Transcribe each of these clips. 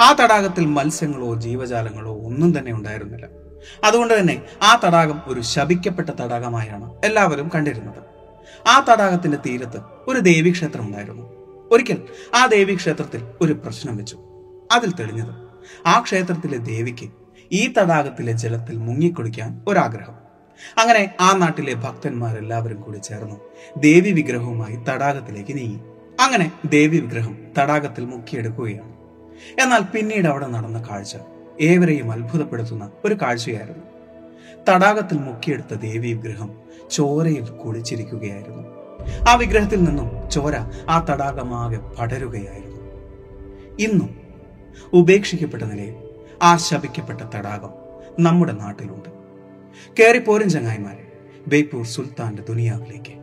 ആ തടാകത്തിൽ മത്സ്യങ്ങളോ ജീവജാലങ്ങളോ ഒന്നും തന്നെ ഉണ്ടായിരുന്നില്ല. അതുകൊണ്ട് തന്നെ ആ തടാകം ഒരു ശപിക്കപ്പെട്ട തടാകമായാണ് എല്ലാവരും കണ്ടിരുന്നത്. ആ തടാകത്തിന്റെ തീരത്ത് ഒരു ദേവീക്ഷേത്രം ഉണ്ടായിരുന്നു. ഒരിക്കൽ ആ ദേവീക്ഷേത്രത്തിൽ ഒരു പ്രശ്നം വെച്ചു. അതിൽ തെളിഞ്ഞത് ആ ക്ഷേത്രത്തിലെ ദേവിക്ക് ഈ തടാകത്തിലെ ജലത്തിൽ മുങ്ങിക്കുളിക്കാൻ ഒരാഗ്രഹം. അങ്ങനെ ആ നാട്ടിലെ ഭക്തന്മാരെല്ലാവരും കൂടി ചേർന്നു ദേവി വിഗ്രഹവുമായി തടാകത്തിലേക്ക് നീങ്ങി. അങ്ങനെ ദേവി വിഗ്രഹം തടാകത്തിൽ മുക്കിയെടുക്കുകയാണ്. എന്നാൽ പിന്നീട് അവിടെ നടന്ന കാഴ്ച ഏവരെയും അത്ഭുതപ്പെടുത്തുന്ന ഒരു കാഴ്ചയായിരുന്നു. തടാകത്തിൽ മുക്കിയെടുത്ത ദേവി വിഗ്രഹം ചോരയിൽ കുളിച്ചിരിക്കുകയായിരുന്നു. ആ വിഗ്രഹത്തിൽ നിന്നും ചോര ആ തടാകമാകെ പടരുകയായിരുന്നു. ഇന്നും ഉപേക്ഷിക്കപ്പെട്ട നിലയിൽ ആ ശപിക്കപ്പെട്ട തടാകം നമ്മുടെ നാട്ടിലുണ്ട്. കയറിപ്പോരും ചങ്ങായിമാരെ ബേപ്പൂർ സുൽത്താന്റെ ദുനിയാവിലേക്ക്.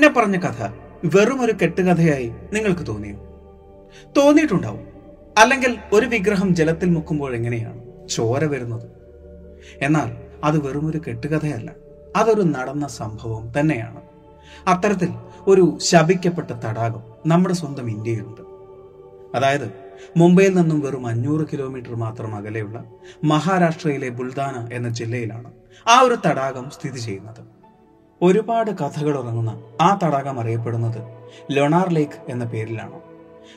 മുന്നേ പറഞ്ഞ കഥ വെറും ഒരു കെട്ടുകഥയായി നിങ്ങൾക്ക് തോന്നിയോ? തോന്നിയിട്ടുണ്ടാവും. അല്ലെങ്കിൽ ഒരു വിഗ്രഹം ജലത്തിൽ മുക്കുമ്പോൾ എങ്ങനെയാണ് ചോര വരുന്നത്? എന്നാൽ അത് വെറും ഒരു കെട്ടുകഥയല്ല. അതൊരു നടന്ന സംഭവം തന്നെയാണ്. അത്തരത്തിൽ ഒരു ശപിക്കപ്പെട്ട തടാകം നമ്മുടെ സ്വന്തം ഇന്ത്യയിലുണ്ട്. അതായത് മുംബൈയിൽ നിന്നും വെറും അഞ്ഞൂറ് കിലോമീറ്റർ മാത്രം അകലെയുള്ള മഹാരാഷ്ട്രയിലെ ബുൾദാന എന്ന ജില്ലയിലാണ് ആ ഒരു തടാകം സ്ഥിതി ചെയ്യുന്നത്. ഒരുപാട് കഥകൾ ഉറങ്ങുന്ന ആ തടാകം അറിയപ്പെടുന്നത് ലൊണാർ ലേക്ക് എന്ന പേരിലാണ്.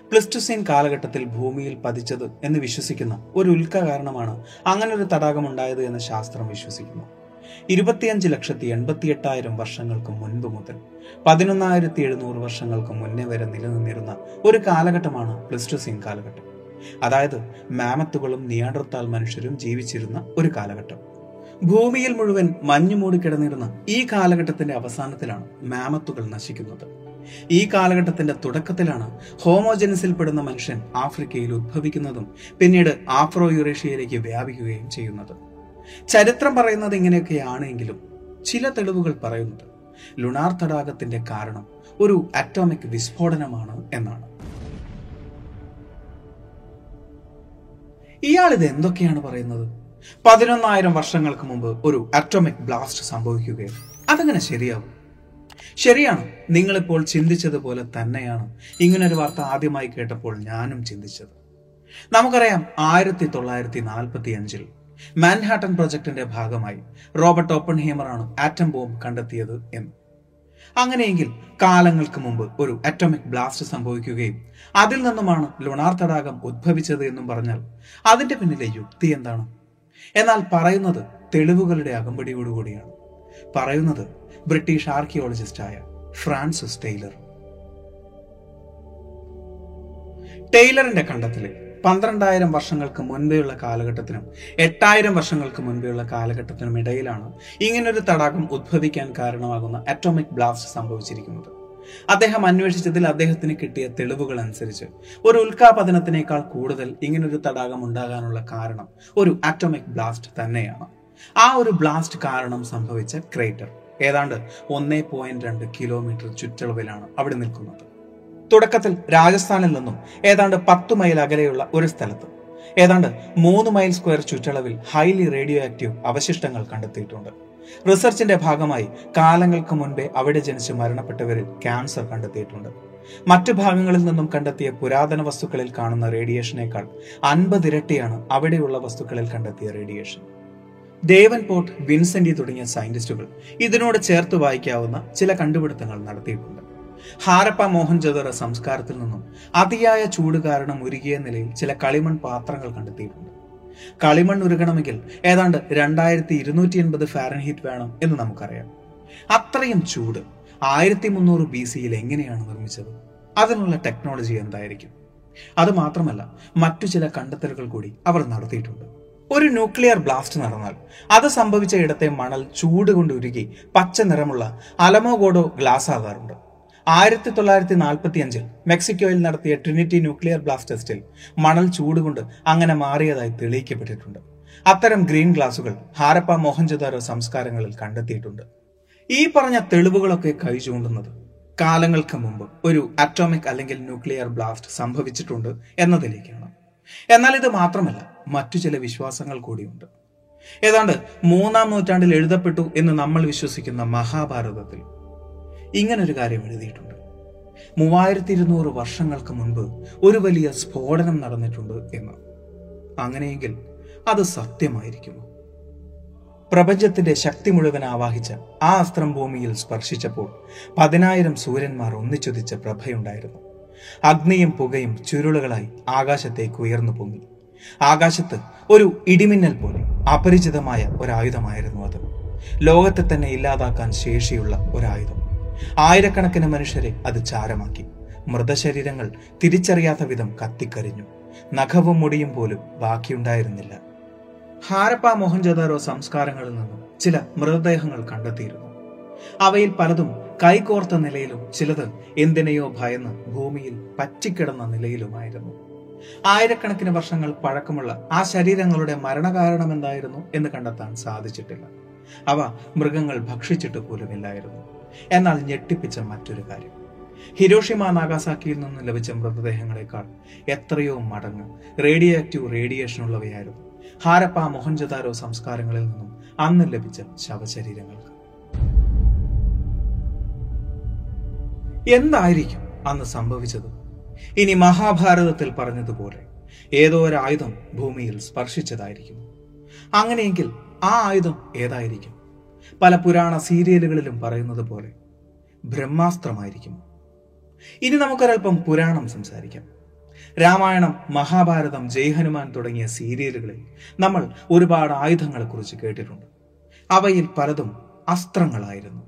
പ്ലിസ്റ്റോസീൻ കാലഘട്ടത്തിൽ ഭൂമിയിൽ പതിച്ചത് എന്ന് വിശ്വസിക്കുന്ന ഒരു ഉൽക്ക കാരണമാണ് അങ്ങനെ ഒരു തടാകം ഉണ്ടായത് എന്ന് ശാസ്ത്രം വിശ്വസിക്കുന്നു. ഇരുപത്തിയഞ്ച് ലക്ഷത്തി എൺപത്തി എട്ടായിരം വർഷങ്ങൾക്ക് മുൻപ് മുതൽ പതിനൊന്നായിരത്തി എഴുന്നൂറ് വർഷങ്ങൾക്ക് മുന്നേ വരെ നിലനിന്നിരുന്ന ഒരു കാലഘട്ടമാണ് പ്ലിസ്റ്റോസീൻ കാലഘട്ടം. അതായത് മാമത്തുകളും നിയാണ്ടർത്താൽ മനുഷ്യരും ജീവിച്ചിരുന്ന ഒരു കാലഘട്ടം. ഭൂമിയിൽ മുഴുവൻ മഞ്ഞു മൂടി കിടന്നിരുന്ന ഈ കാലഘട്ടത്തിന്റെ അവസാനത്തിലാണ് മാമത്തുകൾ നശിക്കുന്നത്. ഈ കാലഘട്ടത്തിന്റെ തുടക്കത്തിലാണ് ഹോമോജനസിൽ പെടുന്ന മനുഷ്യൻ ആഫ്രിക്കയിൽ ഉദ്ഭവിക്കുന്നതും പിന്നീട് ആഫ്രോ യുറേഷ്യയിലേക്ക് വ്യാപിക്കുകയും ചെയ്യുന്നത്. ചരിത്രം പറയുന്നത് ഇങ്ങനെയൊക്കെയാണ് എങ്കിലും ചില തെളിവുകൾ പറയുന്നത്. ലുണാർ തടാകത്തിന്റെ കാരണം ഒരു അറ്റോമിക് വിസ്ഫോടനമാണ് എന്നാണ്. ഇയാൾ ഇത് എന്തൊക്കെയാണ് പറയുന്നത്? പതിനൊന്നായിരം വർഷങ്ങൾക്ക് മുമ്പ് ഒരു അറ്റോമിക് ബ്ലാസ്റ്റ് സംഭവിക്കുകയും അതെങ്ങനെ ശരിയാവും. ശരിയാണ് നിങ്ങളിപ്പോൾ ചിന്തിച്ചതുപോലെ തന്നെയാണ്. ഇങ്ങനൊരു വാർത്ത ആദ്യമായി കേട്ടപ്പോൾ ഞാനും ചിന്തിച്ചത്. നമുക്കറിയാം ആയിരത്തി തൊള്ളായിരത്തി നാൽപ്പത്തി അഞ്ചിൽ മാൻഹാട്ടൻ പ്രൊജക്ടിന്റെ ഭാഗമായി റോബർട്ട് ഓപ്പൺ ഹീമറാണ് ആറ്റം ബോംബ് കണ്ടെത്തിയത് എന്ന്. അങ്ങനെയെങ്കിൽ കാലങ്ങൾക്ക് മുമ്പ് ഒരു അറ്റോമിക് ബ്ലാസ്റ്റ് സംഭവിക്കുകയും അതിൽ നിന്നുമാണ് ലുണാർ തടാകം ഉദ്ഭവിച്ചത് എന്നും പറഞ്ഞാൽ അതിന്റെ പിന്നിലെ യുക്തി എന്താണ്? എന്നാൽ പറയുന്നത് തെളിവുകളുടെ അകമ്പടിയോടുകൂടിയാണ് പറയുന്നത് ബ്രിട്ടീഷ് ആർക്കിയോളജിസ്റ്റായ ഫ്രാൻസിസ് ടെയ്ലർ. ടെയ്ലറിന്റെ കണ്ടെത്തലിൽ പന്ത്രണ്ടായിരം വർഷങ്ങൾക്ക് മുൻപെയുള്ള കാലഘട്ടത്തിനും എട്ടായിരം വർഷങ്ങൾക്ക് മുൻപെയുള്ള കാലഘട്ടത്തിനും ഇടയിലാണ് ഇങ്ങനൊരു തടാകം ഉദ്ഭവിക്കാൻ കാരണമാകുന്ന അറ്റോമിക് ബ്ലാസ്റ്റ് സംഭവിച്ചിരിക്കുന്നത്. അദ്ദേഹം അന്വേഷിച്ചതിൽ അദ്ദേഹത്തിന് കിട്ടിയ തെളിവുകൾ അനുസരിച്ച് ഒരു ഉൽക്കാപതനത്തിനേക്കാൾ കൂടുതൽ ഇങ്ങനൊരു തടാകം ഉണ്ടാകാനുള്ള കാരണം ഒരു ആറ്റോമിക് ബ്ലാസ്റ്റ് തന്നെയാണ്. ആ ഒരു ബ്ലാസ്റ്റ് കാരണം സംഭവിച്ച ക്രേറ്റർ ഏതാണ്ട് ഒന്നേ പോയിന്റ് രണ്ട് കിലോമീറ്റർ ചുറ്റളവിലാണ് അവിടെ നിൽക്കുന്നത്. തുടക്കത്തിൽ രാജസ്ഥാനിൽ നിന്നും ഏതാണ്ട് പത്ത് മൈൽ അകലെയുള്ള ഒരു സ്ഥലത്ത് ഏതാണ്ട് മൂന്ന് മൈൽ സ്ക്വയർ ചുറ്റളവിൽ ഹൈലി റേഡിയോ ആക്റ്റീവ് അവശിഷ്ടങ്ങൾ കണ്ടെത്തിയിട്ടുണ്ട്. റിസർച്ചിന്റെ ഭാഗമായി കാലങ്ങൾക്ക് മുൻപേ അവിടെ ജനിച്ച് മരണപ്പെട്ടവരിൽ ക്യാൻസർ കണ്ടെത്തിയിട്ടുണ്ട്. മറ്റു ഭാഗങ്ങളിൽ നിന്നും കണ്ടെത്തിയ പുരാതന വസ്തുക്കളിൽ കാണുന്ന റേഡിയേഷനേക്കാൾ അൻപത് ഇരട്ടിയാണ് അവിടെയുള്ള വസ്തുക്കളിൽ കണ്ടെത്തിയ റേഡിയേഷൻ. ദേവൻ പോർട്ട് വിൻസെന്റി തുടങ്ങിയ സയന്റിസ്റ്റുകൾ ഇതിനോട് ചേർത്ത് വായിക്കാവുന്ന ചില കണ്ടുപിടുത്തങ്ങൾ നടത്തിയിട്ടുണ്ട്. ഹാരപ്പ മോഹൻജോദാരോ സംസ്കാരത്തിൽ നിന്നും അതിയായ ചൂട് കാരണം ഉരുകിയ നിലയിൽ ചില കളിമൺ പാത്രങ്ങൾ കണ്ടെത്തിയിട്ടുണ്ട്. കളിമൺ ഉരുകണമെങ്കിൽ ഏതാണ്ട് രണ്ടായിരത്തി ഇരുന്നൂറ്റി എൺപത് ഫാരൻഹീറ്റ് വേണം എന്ന് നമുക്കറിയാം. അത്രയും ചൂട് ആയിരത്തി മുന്നൂറ് ബി സിയിൽ എങ്ങനെയാണ് നിർമ്മിച്ചത്? അതിനുള്ള ടെക്നോളജി എന്തായിരിക്കും? അത് മാത്രമല്ല മറ്റു ചില കണ്ടെത്തലുകൾ കൂടി അവർ നടത്തിയിട്ടുണ്ട്. ഒരു ന്യൂക്ലിയർ ബ്ലാസ്റ്റ് നടന്നാൽ അത് സംഭവിച്ച ഇടത്തെ മണൽ ചൂട് കൊണ്ട് ഉരുകി പച്ച നിറമുള്ള അലമോഗോഡോ ഗ്ലാസ് ആകാറുണ്ട്. ആയിരത്തി തൊള്ളായിരത്തി നാൽപ്പത്തി അഞ്ചിൽ മെക്സിക്കോയിൽ നടത്തിയ ട്രിനിറ്റി ന്യൂക്ലിയർ ബ്ലാസ്റ്റ് ടെസ്റ്റിൽ മണൽ ചൂടുകൊണ്ട് അങ്ങനെ മാറിയതായി തെളിയിക്കപ്പെട്ടിട്ടുണ്ട്. അത്തരം ഗ്രീൻ ഗ്ലാസുകൾ ഹാരപ്പ മോഹൻജദാരോ സംസ്കാരങ്ങളിൽ കണ്ടെത്തിയിട്ടുണ്ട്. ഈ പറഞ്ഞ തെളിവുകളൊക്കെ കൈ ചൂണ്ടുന്നത് കാലങ്ങൾക്ക് മുമ്പ് ഒരു അറ്റോമിക് അല്ലെങ്കിൽ ന്യൂക്ലിയർ ബ്ലാസ്റ്റ് സംഭവിച്ചിട്ടുണ്ട് എന്നതിലേക്കാണ് എന്നാൽ ഇത് മാത്രമല്ല മറ്റു ചില വിശ്വാസങ്ങൾ കൂടിയുണ്ട്. ഏതാണ്ട് മൂന്നാം നൂറ്റാണ്ടിൽ എഴുതപ്പെട്ടു എന്ന് നമ്മൾ വിശ്വസിക്കുന്ന മഹാഭാരതത്തിൽ ഇങ്ങനൊരു കാര്യം എഴുതിയിട്ടുണ്ട്. മൂവായിരത്തി ഇരുന്നൂറ് വർഷങ്ങൾക്ക് മുൻപ് ഒരു വലിയ സ്ഫോടനം നടന്നിട്ടുണ്ട് എന്ന്. അങ്ങനെയെങ്കിൽ അത് സത്യമായിരിക്കുമോ? പ്രപഞ്ചത്തിന്റെ ശക്തി മുഴുവൻ ആവാഹിച്ച ആ അസ്ത്രം ഭൂമിയിൽ സ്പർശിച്ചപ്പോൾ പതിനായിരം സൂര്യന്മാർ ഒന്നിച്ചുദിച്ച പ്രഭയുണ്ടായിരുന്നു. അഗ്നിയും പുകയും ചുരുളുകളായി ആകാശത്തേക്ക് ഉയർന്നു പൊങ്ങി. ആകാശത്ത് ഒരു ഇടിമിന്നൽ പോലെ അപരിചിതമായ ഒരായുധമായിരുന്നു അത്. ലോകത്തെ തന്നെ ഇല്ലാതാക്കാൻ ശേഷിയുള്ള ഒരായുധം. ആയിരക്കണക്കിന് മനുഷ്യരെ അത് ചാരമാക്കി. മൃതശരീരങ്ങൾ തിരിച്ചറിയാത്ത വിധം കത്തിക്കരിഞ്ഞു. നഖവും മുടിയും പോലും ബാക്കിയുണ്ടായിരുന്നില്ല. ഹാരപ്പ മോഹൻജദാരോ സംസ്കാരങ്ങളിൽ നിന്നും ചില മൃതദേഹങ്ങൾ കണ്ടെത്തിയിരുന്നു. അവയിൽ പലതും കൈകോർത്ത നിലയിലും ചിലത് എന്തിനെയോ ഭയന്ന് ഭൂമിയിൽ പറ്റിക്കിടന്ന നിലയിലുമായിരുന്നു. ആയിരക്കണക്കിന് വർഷങ്ങൾ പഴക്കമുള്ള ആ ശരീരങ്ങളുടെ മരണകാരണം എന്തായിരുന്നു എന്ന് കണ്ടെത്താൻ സാധിച്ചിട്ടില്ല. അവ മൃഗങ്ങൾ ഭക്ഷിച്ചിട്ട് പോലുമില്ലായിരുന്നു. എന്നാൽ ഞെട്ടിപ്പിച്ച മറ്റൊരു കാര്യം. ഹിരോഷിമ നാഗാസാക്കിയിൽ നിന്ന് ലഭിച്ച മൃതദേഹങ്ങളെക്കാൾ എത്രയോ മടങ്ങ് റേഡിയോ ആക്റ്റീവ് റേഡിയേഷൻ ഉള്ളവയായിരുന്നു ഹാരപ്പ മോഹൻജദാരോ സംസ്കാരങ്ങളിൽ നിന്നും അന്ന് ലഭിച്ച ശവശരീരങ്ങൾക്ക്. എന്തായിരിക്കും അന്ന് സംഭവിച്ചത്? ഇനി മഹാഭാരതത്തിൽ പറഞ്ഞതുപോലെ ഏതോ ഒരു ആയുധം ഭൂമിയിൽ സ്പർശിച്ചതായിരിക്കും. അങ്ങനെയെങ്കിൽ ആ ആയുധം ഏതായിരിക്കും? പല പുരാണ സീരിയലുകളിലും പറയുന്നത് പോലെ ബ്രഹ്മാസ്ത്രമായിരിക്കും. ഇനി നമുക്കൊരൽപ്പം പുരാണം സംസാരിക്കാം. രാമായണം മഹാഭാരതം ജയഹനുമാൻ തുടങ്ങിയ സീരിയലുകളിൽ നമ്മൾ ഒരുപാട് ആയുധങ്ങളെ കുറിച്ച് കേട്ടിട്ടുണ്ട്. അവയിൽ പലതും അസ്ത്രങ്ങളായിരുന്നു.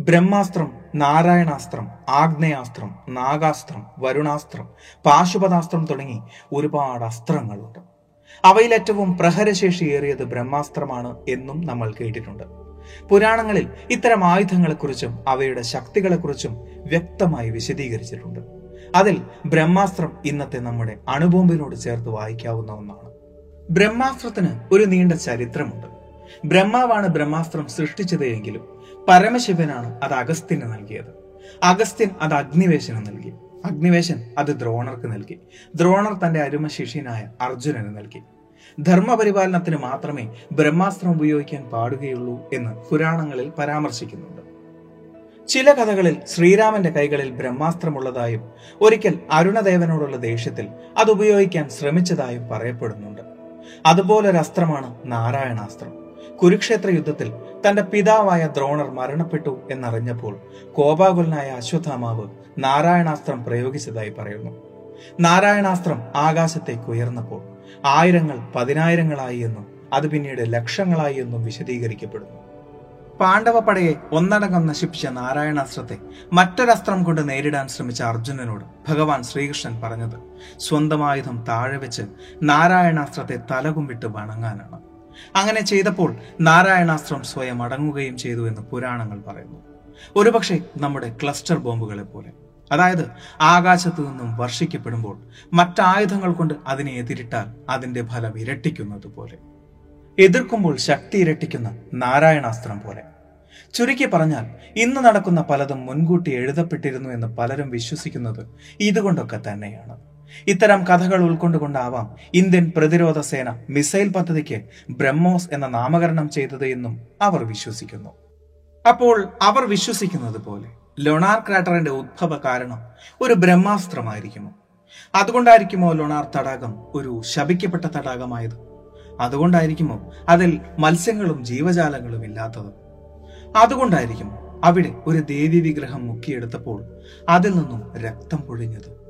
ബ്രഹ്മാസ്ത്രം നാരായണാസ്ത്രം ആഗ്നേയാസ്ത്രം നാഗാസ്ത്രം വരുണാസ്ത്രം പാശുപതാസ്ത്രം തുടങ്ങി ഒരുപാട് അസ്ത്രങ്ങളുണ്ട്. അവയിൽ ഏറ്റവും പ്രഹരശേഷിയേറിയത് ബ്രഹ്മാസ്ത്രമാണ് എന്നും നമ്മൾ കേട്ടിട്ടുണ്ട്. പുരാണങ്ങളിൽ ഇത്തരം ആയുധങ്ങളെക്കുറിച്ചും അവയുടെ ശക്തികളെക്കുറിച്ചും വ്യക്തമായി വിശദീകരിച്ചിട്ടുണ്ട്. അതിൽ ബ്രഹ്മാസ്ത്രം ഇന്നത്തെ നമ്മുടെ അണുബോംബിനോട് ചേർത്ത് വായിക്കാവുന്ന ഒന്നാണ്. ബ്രഹ്മാസ്ത്രത്തിന് ഒരു നീണ്ട ചരിത്രമുണ്ട്. ബ്രഹ്മാവാണ് ബ്രഹ്മാസ്ത്രം സൃഷ്ടിച്ചത് എങ്കിലും പരമശിവനാണ് അത് അഗസ്ത്യന് നൽകിയത്. അഗസ്ത്യൻ അത് അഗ്നിവേശന് നൽകി. അഗ്നിവേശൻ അത് ദ്രോണർക്ക് നൽകി. ദ്രോണർ തന്റെ അരുമ ശിഷ്യനായ അർജുനന് നൽകി. ധർമ്മപരിപാലനത്തിന് മാത്രമേ ബ്രഹ്മാസ്ത്രം ഉപയോഗിക്കാൻ പാടുകയുള്ളൂ എന്ന് പുരാണങ്ങളിൽ പരാമർശിക്കുന്നുണ്ട്. ചില കഥകളിൽ ശ്രീരാമന്റെ കൈകളിൽ ബ്രഹ്മാസ്ത്രമുള്ളതായും ഒരിക്കൽ അരുണദേവനോടുള്ള ദേഷ്യത്തിൽ അത് ഉപയോഗിക്കാൻ ശ്രമിച്ചതായും പറയപ്പെടുന്നുണ്ട്. അതുപോലൊരസ്ത്രമാണ് നാരായണാസ്ത്രം. കുരുക്ഷേത്ര യുദ്ധത്തിൽ തന്റെ പിതാവായ ദ്രോണർ മരണപ്പെട്ടു എന്നറിഞ്ഞപ്പോൾ കോപാകുലനായ അശ്വത്ഥാമാവ് നാരായണാസ്ത്രം പ്രയോഗിച്ചതായി പറയുന്നു. നാരായണാസ്ത്രം ആകാശത്തേക്ക് ഉയർന്നപ്പോൾ ആയിരങ്ങൾ പതിനായിരങ്ങളായി എന്നും അത് പിന്നീട് ലക്ഷങ്ങളായി എന്നും വിശദീകരിക്കപ്പെടുന്നു. പാണ്ഡവ പടയെ ഒന്നടങ്കം നശിപ്പിച്ച നാരായണാസ്ത്രത്തെ മറ്റൊരസ്ത്രം കൊണ്ട് നേരിടാൻ ശ്രമിച്ച അർജുനനോട് ഭഗവാൻ ശ്രീകൃഷ്ണൻ പറഞ്ഞത് സ്വന്തം ആയുധം താഴെ വെച്ച് നാരായണാസ്ത്രത്തെ തലകുമ്പിട്ട് വണങ്ങാനാണ്. അങ്ങനെ ചെയ്തപ്പോൾ നാരായണാസ്ത്രം സ്വയം അടങ്ങുകയും ചെയ്തു എന്ന് പുരാണങ്ങൾ പറയുന്നു. ഒരുപക്ഷെ നമ്മുടെ ക്ലസ്റ്റർ ബോംബുകളെ പോലെ അതായത് ആകാശത്തു നിന്നും വർഷിക്കപ്പെടുമ്പോൾ മറ്റായുധങ്ങൾ കൊണ്ട് അതിനെ എതിരിട്ടാൽ അതിന്റെ ഫലം ഇരട്ടിക്കുന്നത് പോലെ. എതിർക്കുമ്പോൾ ശക്തി ഇരട്ടിക്കുന്ന നാരായണാസ്ത്രം പോലെ. ചുരുക്കി പറഞ്ഞാൽ ഇന്ന് നടക്കുന്ന പലതും മുൻകൂട്ടി എഴുതപ്പെട്ടിരുന്നു എന്ന് പലരും വിശ്വസിക്കുന്നത് ഇതുകൊണ്ടൊക്കെ തന്നെയാണ്. ഇത്തരം കഥകൾ ഉൾക്കൊണ്ടുകൊണ്ടാവാം ഇന്ത്യൻ പ്രതിരോധ സേന മിസൈൽ പദ്ധതിക്ക് ബ്രഹ്മോസ് എന്ന നാമകരണം ചെയ്തത് എന്നും അവർ വിശ്വസിക്കുന്നു. അപ്പോൾ അവർ വിശ്വസിക്കുന്നത് പോലെ ലൊണാർ ക്രാറ്ററിന്റെ ഉദ്ഭവ കാരണം ഒരു ബ്രഹ്മാസ്ത്രമായിരിക്കുമോ? അതുകൊണ്ടായിരിക്കുമോ ലൊണാർ തടാകം ഒരു ശപിക്കപ്പെട്ട തടാകമായത്? അതുകൊണ്ടായിരിക്കുമോ അതിൽ മത്സ്യങ്ങളും ജീവജാലങ്ങളും ഇല്ലാത്തത്? അതുകൊണ്ടായിരിക്കുമോ അവിടെ ഒരു ദേവി വിഗ്രഹം മുക്കിയെടുത്തപ്പോൾ അതിൽ നിന്നും രക്തം പൊഴിഞ്ഞത്.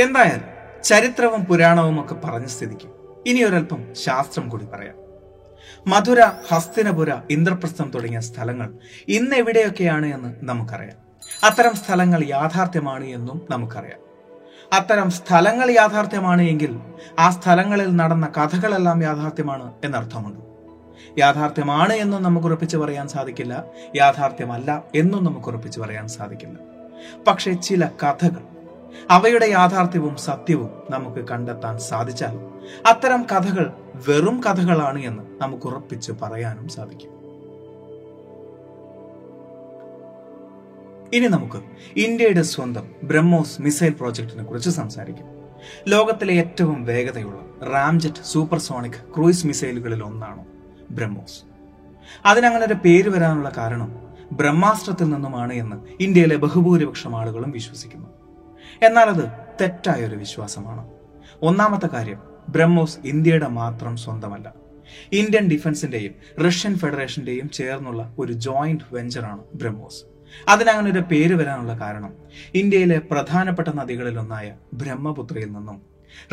എന്തായാലും ചരിത്രവും പുരാണവും ഒക്കെ പറഞ്ഞ സ്ഥിതിക്ക് ഇനി ഒരൽപ്പം ശാസ്ത്രം കൂടി പറയാം. മധുര ഹസ്തിനപുര ഇന്ദ്രപ്രസ്ഥം തുടങ്ങിയ സ്ഥലങ്ങൾ ഇന്ന് എവിടെയൊക്കെയാണ് എന്ന് നമുക്കറിയാം. അത്തരം സ്ഥലങ്ങൾ യാഥാർത്ഥ്യമാണ് എന്നും നമുക്കറിയാം. അത്തരം സ്ഥലങ്ങൾ യാഥാർത്ഥ്യമാണ് എങ്കിൽ ആ സ്ഥലങ്ങളിൽ നടന്ന കഥകളെല്ലാം യാഥാർത്ഥ്യമാണ് എന്നർത്ഥമുണ്ട്. യാഥാർത്ഥ്യമാണ് എന്നും നമുക്ക് ഉറപ്പിച്ച് പറയാൻ സാധിക്കില്ല യാഥാർത്ഥ്യമല്ല എന്നും നമുക്ക് ഉറപ്പിച്ച് പറയാൻ സാധിക്കില്ല. പക്ഷേ ചില കഥകൾ അവയുടെ യാഥാർത്ഥ്യവും സത്യവും നമുക്ക് കണ്ടെത്താൻ സാധിച്ചാൽ അത്തരം കഥകൾ വെറും കഥകളാണ് എന്ന് നമുക്ക് ഉറപ്പിച്ച് പറയാനും സാധിക്കും. ഇനി നമുക്ക് ഇന്ത്യയുടെ സ്വന്തം ബ്രഹ്മോസ് മിസൈൽ പ്രോജക്റ്റിനെ കുറിച്ച് സംസാരിക്കാം. ലോകത്തിലെ ഏറ്റവും വേഗതയുള്ള റാംജെറ്റ് സൂപ്പർസോണിക് ക്രൂയിസ് മിസൈലുകളിൽ ഒന്നാണ് ബ്രഹ്മോസ്. അതിനങ്ങനെ ഒരു പേര് വരാനുള്ള കാരണം ബ്രഹ്മാസ്ത്രത്തിൽ നിന്നുമാണ് എന്ന് ഇന്ത്യയിലെ ബഹുഭൂരിപക്ഷം ആളുകളും വിശ്വസിക്കുന്നു. എന്നാൽ അത് തെറ്റായ ഒരു വിശ്വാസമാണ്. ഒന്നാമത്തെ കാര്യം ബ്രഹ്മോസ് ഇന്ത്യയുടെ മാത്രം സ്വന്തമല്ല. ഇന്ത്യൻ ഡിഫൻസിന്റെയും റഷ്യൻ ഫെഡറേഷന്റെയും ചേർന്നുള്ള ഒരു ജോയിന്റ് വെഞ്ചറാണ് ബ്രഹ്മോസ്. അതിനങ്ങനെ ഒരു പേര് വരാനുള്ള കാരണം ഇന്ത്യയിലെ പ്രധാനപ്പെട്ട നദികളിലൊന്നായ ബ്രഹ്മപുത്രയിൽ നിന്നും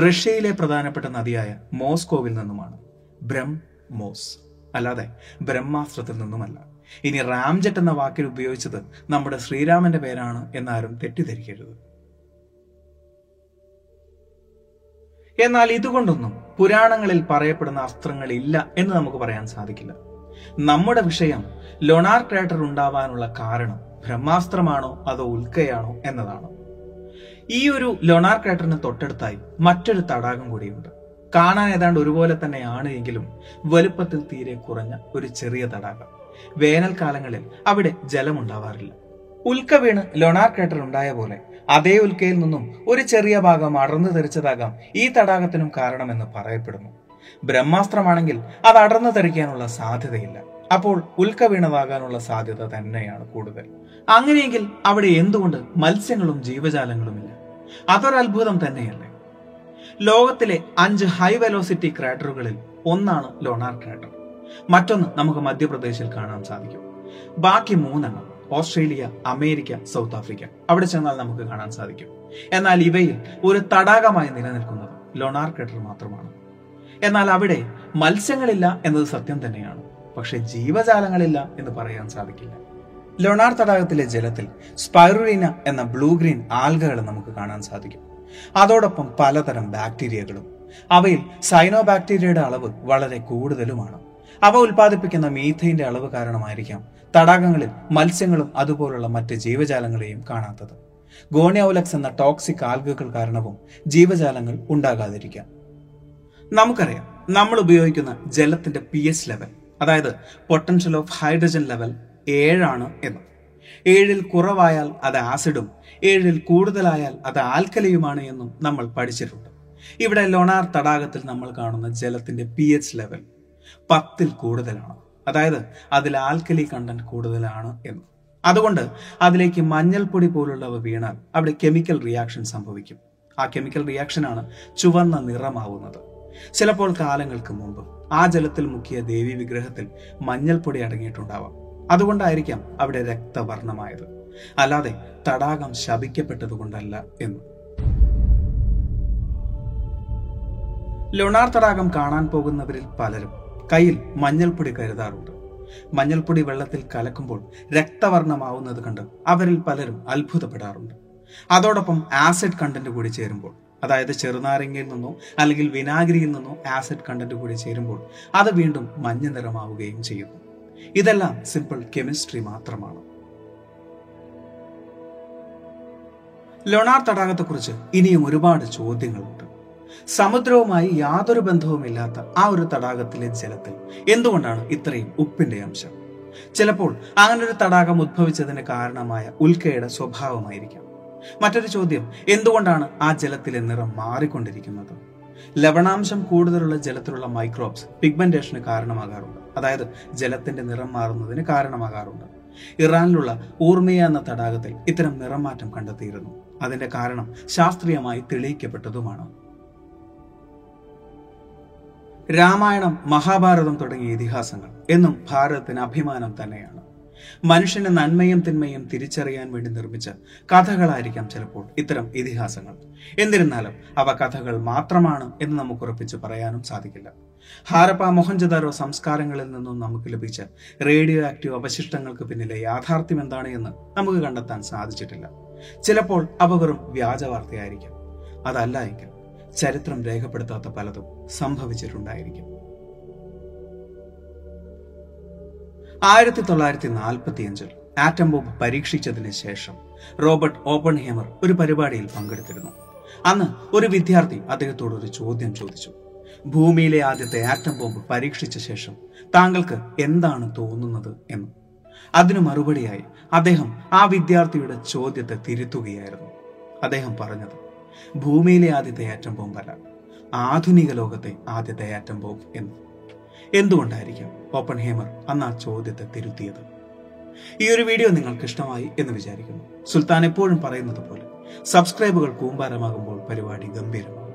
റഷ്യയിലെ പ്രധാനപ്പെട്ട നദിയായ മോസ്കോവിൽ നിന്നുമാണ് ബ്രഹ്മ മോസ് അല്ലാതെ ബ്രഹ്മാസ്ത്രത്തിൽ നിന്നുമല്ല. ഇനി റാംജെറ്റ് എന്ന വാക്കിൽ ഉപയോഗിച്ചത് നമ്മുടെ ശ്രീരാമന്റെ പേരാണ് എന്നാരും തെറ്റിദ്ധരിക്കരുത്. എന്നാൽ ഇതുകൊണ്ടൊന്നും പുരാണങ്ങളിൽ പറയപ്പെടുന്ന അസ്ത്രങ്ങൾ ഇല്ല എന്ന് നമുക്ക് പറയാൻ സാധിക്കില്ല. നമ്മുടെ വിഷയം ലൊണാർ ക്രാറ്റർ ഉണ്ടാവാനുള്ള കാരണം ബ്രഹ്മാസ്ത്രമാണോ അതോ ഉൽക്കയാണോ എന്നതാണ്. ഈ ഒരു ലൊണാർ ക്രാറ്ററിന് തൊട്ടടുത്തായി മറ്റൊരു തടാകം കൂടിയുണ്ട്. കാണാൻ ഏതാണ്ട് ഒരുപോലെ തന്നെയാണ് എങ്കിലും വലുപ്പത്തിൽ തീരെ കുറഞ്ഞ ഒരു ചെറിയ തടാകം. വേനൽക്കാലങ്ങളിൽ അവിടെ ജലമുണ്ടാവാറില്ല. ഉൽക്ക വീണ് ലൊണാർ ക്രാറ്റർ ഉണ്ടായ പോലെ അതേ ഉൽക്കയിൽ നിന്നും ഒരു ചെറിയ ഭാഗം അടർന്നു തെറിച്ചതാകാം ഈ തടാകത്തിനും കാരണമെന്ന് പറയപ്പെടുന്നു. ബ്രഹ്മാസ്ത്രമാണെങ്കിൽ അത് അടർന്നു തെറിക്കാനുള്ള സാധ്യതയില്ല. അപ്പോൾ ഉൽക്ക വീണതാകാനുള്ള സാധ്യത തന്നെയാണ് കൂടുതൽ. അങ്ങനെയെങ്കിൽ അവിടെ എന്തുകൊണ്ട് മത്സ്യങ്ങളും ജീവജാലങ്ങളുമില്ല? അതൊരു അത്ഭുതം തന്നെയല്ലേ? ലോകത്തിലെ അഞ്ച് ഹൈ വെലോസിറ്റി ക്രാറ്ററുകളിൽ ഒന്നാണ് ലോണാർ ക്രാറ്റർ മറ്റൊന്ന് നമുക്ക് മധ്യപ്രദേശിൽ കാണാൻ സാധിക്കും. ബാക്കി മൂന്നെണ്ണം. Australia America South Africa. അവിടെ ചെന്നാൽ നമുക്ക് കാണാൻ സാധിക്കും. എന്നാൽ ഇവയിൽ ഒരു തടാകമായി നിലനിൽക്കുന്നത് ലൊണാർ കെട്ടർ മാത്രമാണ്. എന്നാൽ അവിടെ മത്സ്യങ്ങളില്ല എന്നത് സത്യം തന്നെയാണ്. പക്ഷെ ജീവജാലങ്ങളില്ല എന്ന് പറയാൻ സാധിക്കില്ല. ലൊണാർ തടാകത്തിലെ ജലത്തിൽ സ്പൈറുലീന എന്ന ബ്ലൂ ഗ്രീൻ ആൽഗകൾ നമുക്ക് കാണാൻ സാധിക്കും. അതോടൊപ്പം പലതരം ബാക്ടീരിയകളും. അവയിൽ സൈനോ ബാക്ടീരിയയുടെ അളവ് വളരെ കൂടുതലുമാണ്. അവ ഉൽപ്പാദിപ്പിക്കുന്ന മീഥൈന്റെ അളവ് കാരണമായിരിക്കാം. തടാകങ്ങളിൽ മത്സ്യങ്ങളും അതുപോലുള്ള മറ്റ് ജീവജാലങ്ങളെയും കാണാത്തത്. ഗോണിയോലക്സ് എന്ന ടോക്സിക് ആൽഗകൾ കാരണവും ജീവജാലങ്ങൾ ഉണ്ടാകാതിരിക്കാം. നമുക്കറിയാം നമ്മൾ ഉപയോഗിക്കുന്ന ജലത്തിന്റെ പി എച്ച് ലെവൽ അതായത് പൊട്ടൻഷ്യൽ ഓഫ് ഹൈഡ്രജൻ ലെവൽ ഏഴാണ് എന്ന്. ഏഴിൽ കുറവായാൽ അത് ആസിഡും ഏഴിൽ കൂടുതലായാൽ അത് ആൽക്കലിയുമാണ് എന്നും നമ്മൾ പഠിച്ചിട്ടുണ്ട്. ഇവിടെ ലൊണാർ തടാകത്തിൽ നമ്മൾ കാണുന്ന ജലത്തിന്റെ പി ലെവൽ. പത്തിൽ കൂടുതലാണ്. അതായത് അതിൽ ആൽക്കലി കണ്ടന്റ് കൂടുതലാണ് എന്ന്. അതുകൊണ്ട് അതിലേക്ക് മഞ്ഞൾപ്പൊടി പോലുള്ളവ വീണാൽ അവിടെ കെമിക്കൽ റിയാക്ഷൻ സംഭവിക്കും. ആ കെമിക്കൽ റിയാക്ഷനാണ് ചുവന്ന നിറമാവുന്നത്. ചിലപ്പോൾ കാലങ്ങൾക്ക് മുമ്പ് ആ ജലത്തിൽ മുക്കിയ ദേവി വിഗ്രഹത്തിൽ മഞ്ഞൾപ്പൊടി അടങ്ങിയിട്ടുണ്ടാവാം. അതുകൊണ്ടായിരിക്കാം അവിടെ രക്തവർണമായത് അല്ലാതെ തടാകം ശപിക്കപ്പെട്ടതുകൊണ്ടല്ല എന്ന്. ലൊണാർ തടാകം കാണാൻ പോകുന്നവരിൽ പലരും കയ്യിൽ മഞ്ഞൾപ്പൊടി കരുതാറുണ്ട്. മഞ്ഞൾപ്പൊടി വെള്ളത്തിൽ കലക്കുമ്പോൾ രക്തവർണമാവുന്നത് കണ്ട് അവരിൽ പലരും അത്ഭുതപ്പെടാറുണ്ട്. അതോടൊപ്പം ആസിഡ് കണ്ടന്റ് കൂടി ചേരുമ്പോൾ അതായത് ചെറുനാരങ്ങയിൽ നിന്നോ അല്ലെങ്കിൽ വിനാഗിരിയിൽ നിന്നോ ആസിഡ് കണ്ടന്റ് കൂടി ചേരുമ്പോൾ അത് വീണ്ടും മഞ്ഞ നിറമാവുകയും ചെയ്യുന്നു ഇതെല്ലാം സിമ്പിൾ കെമിസ്ട്രി മാത്രമാണ്. ലൊണാർ തടാകത്തെക്കുറിച്ച് ഇനിയും ഒരുപാട് ചോദ്യങ്ങളുണ്ട്. സമുദ്രവുമായി യാതൊരു ബന്ധവുമില്ലാത്ത ആ ഒരു തടാകത്തിലെ ജലത്തിൽ. എന്തുകൊണ്ടാണ് ഇത്രയും ഉപ്പിന്റെ അംശം? ചിലപ്പോൾ അങ്ങനെ ഒരു തടാകം ഉദ്ഭവിച്ചതിന് കാരണമായ ഉൽക്കയുടെ സ്വഭാവമായിരിക്കാം. മറ്റൊരു ചോദ്യം എന്തുകൊണ്ടാണ് ആ ജലത്തിലെ നിറം മാറിക്കൊണ്ടിരിക്കുന്നത്? ലവണാംശം കൂടുതലുള്ള ജലത്തിലുള്ള മൈക്രോബ്സ് പിഗ്മെന്റേഷന് കാരണമാകാറുണ്ട്. അതായത് ജലത്തിന്റെ നിറം മാറുന്നതിന് കാരണമാകാറുണ്ട്. ഇറാനിലുള്ള ഊർമിയ എന്ന തടാകത്തിൽ ഇത്തരം നിറം മാറ്റം കണ്ടെത്തിയിരുന്നു. അതിന്റെ കാരണം ശാസ്ത്രീയമായി തെളിയിക്കപ്പെട്ടതുമാണ്. രാമായണം മഹാഭാരതം തുടങ്ങിയ ഇതിഹാസങ്ങൾ എന്നും ഭാരതത്തിന് അഭിമാനം തന്നെയാണ്. മനുഷ്യന്റെ നന്മയും തിന്മയും തിരിച്ചറിയാൻ വേണ്ടി നിർമ്മിച്ച കഥകളായിരിക്കാം ചിലപ്പോൾ ഇത്തരം ഇതിഹാസങ്ങൾ. എന്നിരുന്നാലും അവ കഥകൾ മാത്രമാണ് എന്ന് നമുക്ക് ഉറപ്പിച്ച് പറയാനും സാധിക്കില്ല. ഹാരപ്പ മൊഹൻജദാരോ സംസ്കാരങ്ങളിൽ നിന്നും നമുക്ക് ലഭിച്ച റേഡിയോ ആക്റ്റീവ് അവശിഷ്ടങ്ങൾക്ക് പിന്നിലെ യാഥാർത്ഥ്യം എന്താണ് എന്ന് നമുക്ക് കണ്ടെത്താൻ സാധിച്ചിട്ടില്ല. ചിലപ്പോൾ അവ വെറും വ്യാജവാർത്തയായിരിക്കും. അതല്ല എങ്കിൽ ചരിത്രം രേഖപ്പെടുത്താത്ത പലതും സംഭവിച്ചിട്ടുണ്ടായിരിക്കും. ആയിരത്തി തൊള്ളായിരത്തി നാൽപ്പത്തിയഞ്ചിൽ ആറ്റം ബോംബ് പരീക്ഷിച്ചതിന് ശേഷം റോബർട്ട് ഓപ്പൺ ഹേമർ ഒരു പരിപാടിയിൽ പങ്കെടുത്തിരുന്നു. അന്ന് ഒരു വിദ്യാർത്ഥി അദ്ദേഹത്തോട് ഒരു ചോദ്യം ചോദിച്ചു. ഭൂമിയിലെ ആദ്യത്തെ ആറ്റം ബോംബ് പരീക്ഷിച്ച ശേഷം താങ്കൾക്ക് എന്താണ് തോന്നുന്നത് എന്ന്. അതിനു മറുപടിയായി അദ്ദേഹം ആ വിദ്യാർത്ഥിയുടെ ചോദ്യത്തെ തിരുത്തുകയായിരുന്നു. അദ്ദേഹം പറഞ്ഞത് ഭൂമിയിലെ ആദ്യത്തെ ആറ്റം ബോംബല്ല ആധുനിക ലോകത്തെ ആദ്യത്തെ ആറ്റം ബോംബ് എന്ന്. എന്തുകൊണ്ടായിരിക്കാം ഓപ്പൺ ഹേമർ അന്ന് ആ ചോദ്യത്തെ തിരുത്തിയത്? ഈ ഒരു വീഡിയോ നിങ്ങൾക്ക് ഇഷ്ടമായി എന്ന് വിചാരിക്കുന്നു. സുൽത്താൻ എപ്പോഴും പറയുന്നത് പോലെ സബ്സ്ക്രൈബുകൾ കൂമ്പാരമാകുമ്പോൾ പരിപാടി ഗംഭീരമാകും